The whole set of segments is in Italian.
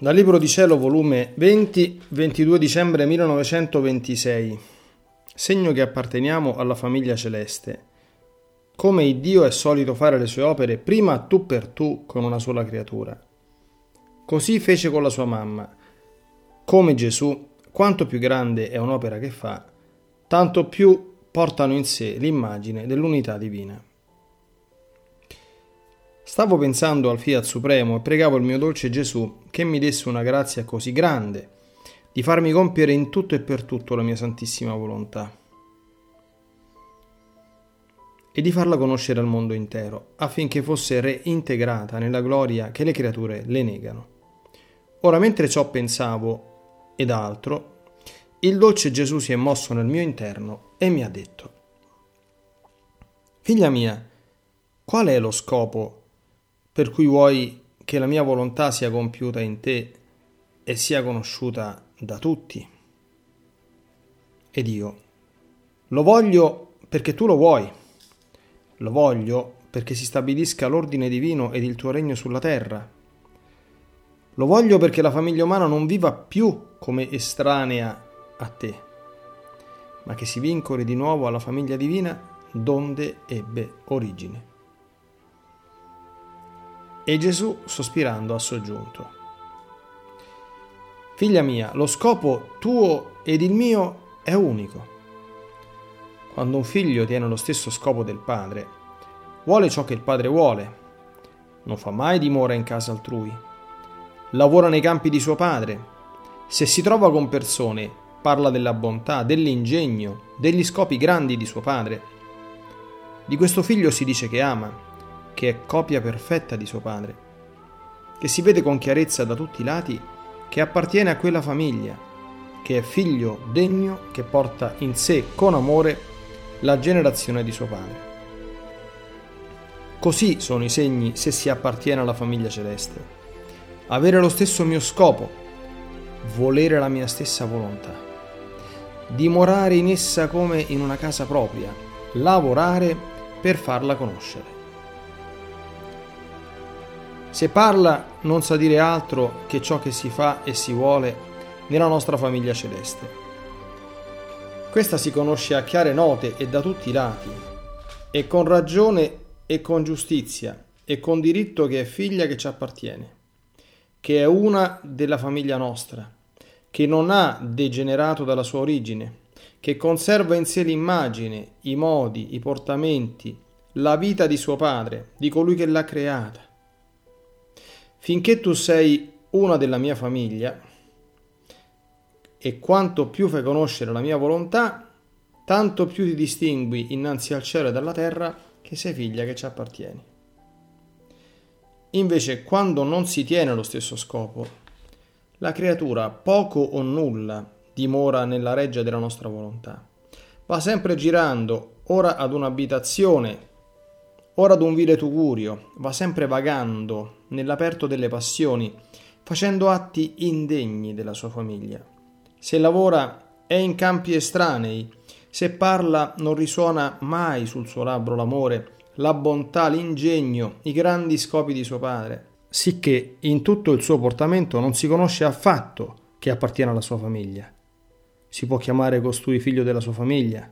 Dal Libro di Cielo, volume 20, 22 dicembre 1926. Segno che apparteniamo alla famiglia celeste. Come il Dio è solito fare le sue opere prima tu per tu con una sola creatura. Così fece con la sua mamma. Come Gesù, quanto più grande è un'opera che fa, tanto più portano in sé l'immagine dell'unità divina. Stavo pensando al Fiat Supremo e pregavo il mio dolce Gesù che mi desse una grazia così grande di farmi compiere in tutto e per tutto la mia santissima volontà e di farla conoscere al mondo intero affinché fosse reintegrata nella gloria che le creature le negano. Ora, mentre ciò pensavo ed altro, il dolce Gesù si è mosso nel mio interno e mi ha detto, Figlia mia, qual è lo scopo per cui vuoi che la mia volontà sia compiuta in te e sia conosciuta da tutti. Ed io lo voglio perché tu lo vuoi, lo voglio perché si stabilisca l'ordine divino ed il tuo regno sulla terra. Lo voglio perché la famiglia umana non viva più come estranea a te, ma che si vincoli di nuovo alla famiglia divina donde ebbe origine. E Gesù, sospirando, ha soggiunto. Figlia mia, lo scopo tuo ed il mio è unico. Quando un figlio tiene lo stesso scopo del padre, vuole ciò che il padre vuole, non fa mai dimora in casa altrui, lavora nei campi di suo padre, se si trova con persone, parla della bontà, dell'ingegno, degli scopi grandi di suo padre. Di questo figlio si dice che ama, che è copia perfetta di suo padre, che si vede con chiarezza da tutti i lati che appartiene a quella famiglia, che è figlio degno che porta in sé con amore la generazione di suo padre. Così sono i segni se si appartiene alla famiglia celeste. Avere lo stesso mio scopo, volere la mia stessa volontà, dimorare in essa come in una casa propria, lavorare per farla conoscere. Se parla non sa dire altro che ciò che si fa e si vuole nella nostra famiglia celeste. Questa si conosce a chiare note e da tutti i lati, e con ragione e con giustizia e con diritto che è figlia che ci appartiene, che è una della famiglia nostra, che non ha degenerato dalla sua origine, che conserva in sé l'immagine, i modi, i portamenti, la vita di suo padre, di colui che l'ha creata Finché tu sei una della mia famiglia e quanto più fai conoscere la mia volontà, tanto più ti distingui innanzi al cielo e alla terra che sei figlia che ci appartieni. Invece, quando non si tiene lo stesso scopo, la creatura poco o nulla dimora nella reggia della nostra volontà. Va sempre girando, ora ad un'abitazione ora ad un vile tugurio, va sempre vagando nell'aperto delle passioni, facendo atti indegni della sua famiglia. Se lavora è in campi estranei, se parla non risuona mai sul suo labbro l'amore, la bontà, l'ingegno, i grandi scopi di suo padre, sicché in tutto il suo portamento non si conosce affatto che appartiene alla sua famiglia. Si può chiamare costui figlio della sua famiglia,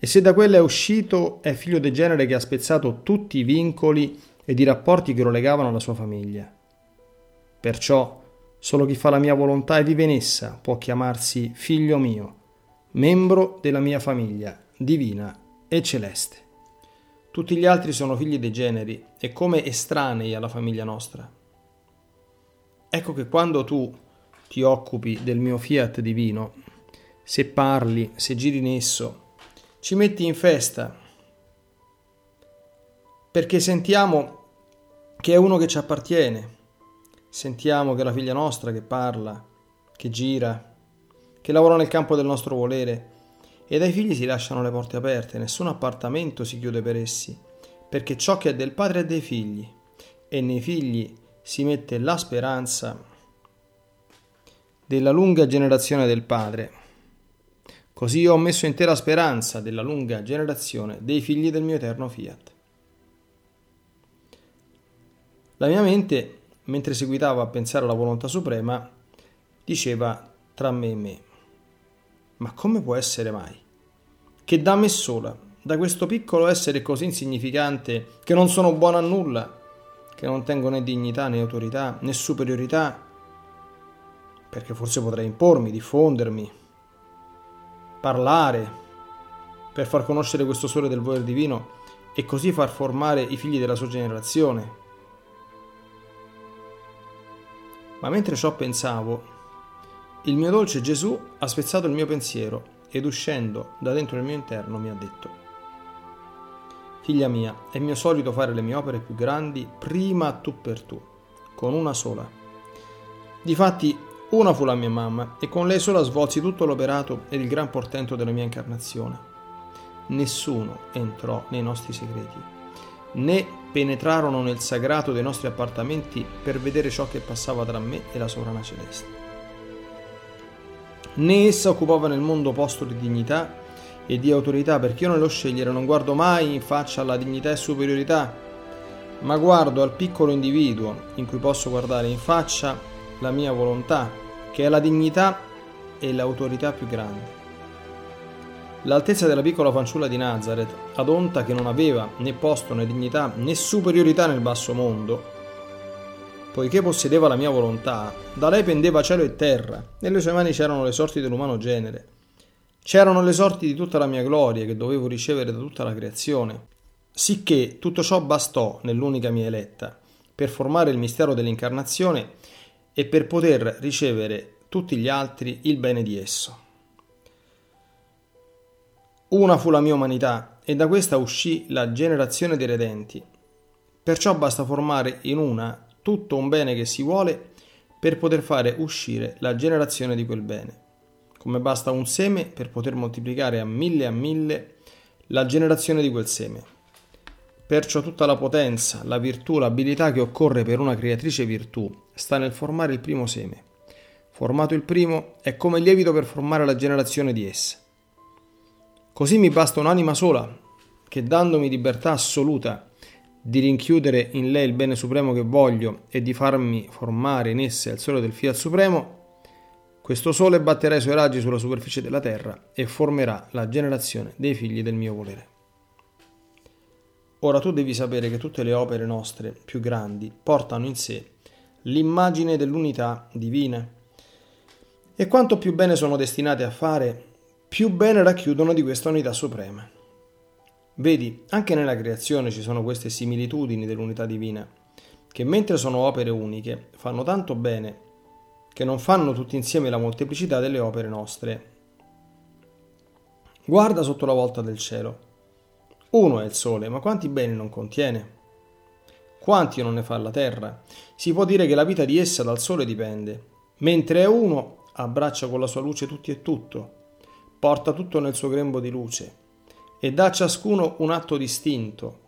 e se da quella è uscito è figlio del genere che ha spezzato tutti i vincoli ed i rapporti che lo legavano alla sua famiglia. Perciò solo chi fa la mia volontà e vive in essa può chiamarsi figlio mio, membro della mia famiglia, divina e celeste. Tutti gli altri sono figli dei generi e come estranei alla famiglia nostra. Ecco che quando tu ti occupi del mio fiat divino, se parli, se giri in esso, ci metti in festa perché sentiamo che è uno che ci appartiene, sentiamo che è la figlia nostra che parla, che gira, che lavora nel campo del nostro volere e dai figli si lasciano le porte aperte, nessun appartamento si chiude per essi, perché ciò che è del padre è dei figli e nei figli si mette la speranza della lunga generazione del padre Così ho messo intera speranza della lunga generazione dei figli del mio eterno fiat. La mia mente mentre seguitava a pensare alla volontà suprema, diceva tra me e me, ma come può essere mai? Che da me sola, da questo piccolo essere così insignificante, che non sono buono a nulla, che non tengo né dignità né autorità né superiorità, perché forse potrei impormi, diffondermi, parlare, per far conoscere questo sole del volere divino e così far formare i figli della sua generazione. Ma mentre ciò pensavo, il mio dolce Gesù ha spezzato il mio pensiero ed uscendo da dentro il mio interno mi ha detto, Figlia mia, è mio solito fare le mie opere più grandi prima tu per tu, con una sola. Difatti, una fu la mia mamma e con lei sola svolsi tutto l'operato ed il gran portento della mia incarnazione. Nessuno entrò nei nostri segreti, né penetrarono nel sagrato dei nostri appartamenti per vedere ciò che passava tra me e la sovrana celeste né essa occupava nel mondo posto di dignità e di autorità, perché io nello scegliere non guardo mai in faccia alla dignità e superiorità, ma guardo al piccolo individuo in cui posso guardare in faccia la mia volontà, che è la dignità e l'autorità più grande. L'altezza della piccola fanciulla di Nazareth, adonta che non aveva né posto né dignità né superiorità nel basso mondo, poiché possedeva la mia volontà, da lei pendeva cielo e terra, nelle sue mani c'erano le sorti dell'umano genere. C'erano le sorti di tutta la mia gloria che dovevo ricevere da tutta la creazione. Sicché tutto ciò bastò nell'unica mia eletta, per formare il mistero dell'incarnazione e per poter ricevere tutti gli altri il bene di esso. Una fu la mia umanità e da questa uscì la generazione dei redenti. Perciò basta formare in una tutto un bene che si vuole per poter fare uscire la generazione di quel bene. Come basta un seme per poter moltiplicare a mille a mille la generazione di quel seme. Perciò tutta la potenza, la virtù, l'abilità che occorre per una creatrice virtù sta nel formare il primo seme. Formato il primo, è come lievito per formare la generazione di essa. Così mi basta un'anima sola, che dandomi libertà assoluta di rinchiudere in lei il bene supremo che voglio e di farmi formare in esse al sole del fiat supremo, questo sole batterà i suoi raggi sulla superficie della terra e formerà la generazione dei figli del mio volere. Ora tu devi sapere che tutte le opere nostre più grandi portano in sé l'immagine dell'unità divina e quanto più bene sono destinate a fare, più bene racchiudono di questa unità suprema. Vedi, anche nella creazione ci sono queste similitudini dell'unità divina, che mentre sono opere uniche, fanno tanto bene che non fanno tutti insieme la molteplicità delle opere nostre. Guarda sotto la volta del cielo. Uno è il sole, ma quanti beni non contiene? Quanti non ne fa la terra? Si può dire che la vita di essa dal sole dipende, mentre è uno abbraccia con la sua luce tutti e tutto, porta tutto nel suo grembo di luce e dà a ciascuno un atto distinto,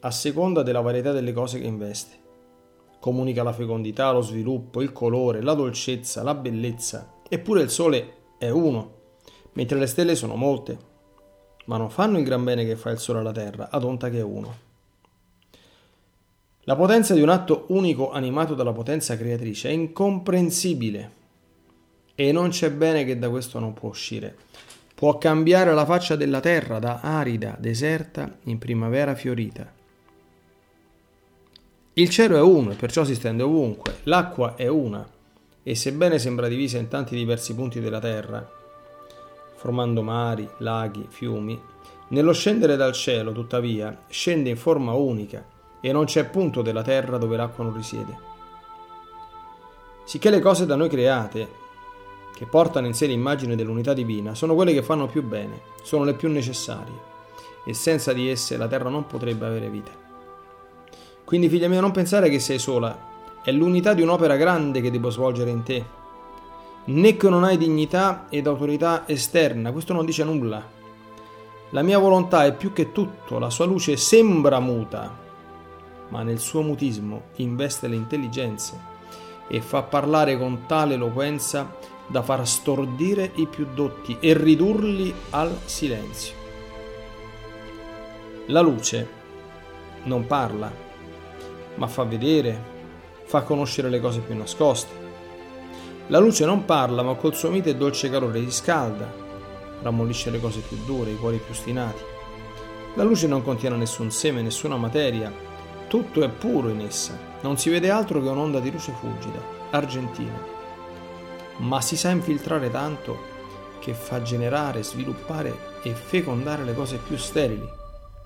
a seconda della varietà delle cose che investe. Comunica la fecondità, lo sviluppo, il colore, la dolcezza, la bellezza, eppure il sole è uno, mentre le stelle sono molte, ma non fanno il gran bene che fa il sole alla terra, ad onta che è uno. La potenza di un atto unico animato dalla potenza creatrice è incomprensibile e non c'è bene che da questo non può uscire può cambiare la faccia della terra da arida, deserta, in primavera fiorita. Il cielo è uno e perciò si stende ovunque, l'acqua è una e sebbene sembra divisa in tanti diversi punti della terra, formando mari, laghi, fiumi, nello scendere dal cielo, tuttavia, scende in forma unica e non c'è punto della terra dove l'acqua non risiede. Sicché le cose da noi create, che portano in sé l'immagine dell'unità divina, sono quelle che fanno più bene, sono le più necessarie, e senza di esse la terra non potrebbe avere vita. Quindi, figlia mia, non pensare che sei sola, è l'unità di un'opera grande che devo svolgere in te, né che non hai dignità ed autorità esterna, questo non dice nulla. La mia volontà è più che tutto, la sua luce sembra muta, ma nel suo mutismo investe le intelligenze e fa parlare con tale eloquenza da far stordire i più dotti e ridurli al silenzio. La luce non parla, ma fa vedere, fa conoscere le cose più nascoste. La luce non parla, ma col suo mite e dolce calore riscalda, rammollisce le cose più dure, i cuori più ostinati. La luce non contiene nessun seme, nessuna materia, tutto è puro in essa, non si vede altro che un'onda di luce fulgida, argentina, ma si sa infiltrare tanto che fa generare, sviluppare e fecondare le cose più sterili.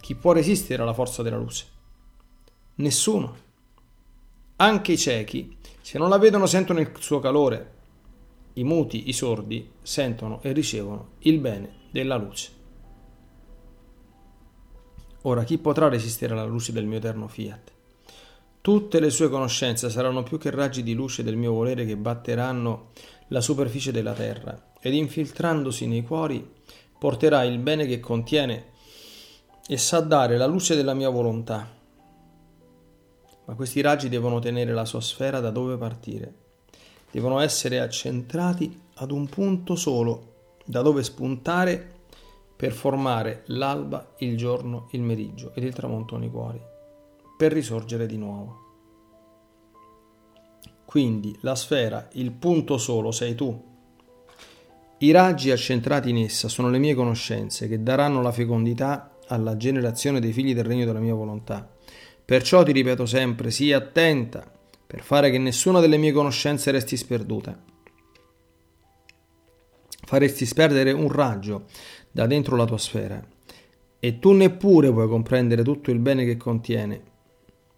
Chi può resistere alla forza della luce? Nessuno. Anche i ciechi, se non la vedono, sentono il suo calore. I muti, i sordi, sentono e ricevono il bene della luce. Ora chi potrà resistere alla luce del mio eterno fiat? Tutte le sue conoscenze saranno più che raggi di luce del mio volere che batteranno la superficie della terra ed infiltrandosi nei cuori porterà il bene che contiene e sa dare la luce della mia volontà ma questi raggi devono tenere la sua sfera da dove partire. Devono essere accentrati ad un punto solo, da dove spuntare per formare l'alba, il giorno, il meriggio ed il tramonto nei cuori, per risorgere di nuovo. Quindi la sfera, il punto solo, sei tu. I raggi accentrati in essa sono le mie conoscenze che daranno la fecondità alla generazione dei figli del regno della mia volontà Perciò ti ripeto sempre, sii attenta per fare che nessuna delle mie conoscenze resti sperduta. Faresti sperdere un raggio da dentro la tua sfera e tu neppure puoi comprendere tutto il bene che contiene,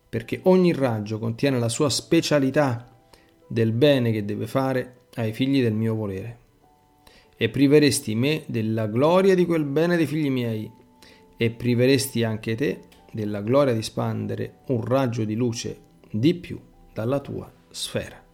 perché ogni raggio contiene la sua specialità del bene che deve fare ai figli del mio volere. E priveresti me della gloria di quel bene dei figli miei, e priveresti anche te della gloria di spandere un raggio di luce di più dalla tua sfera.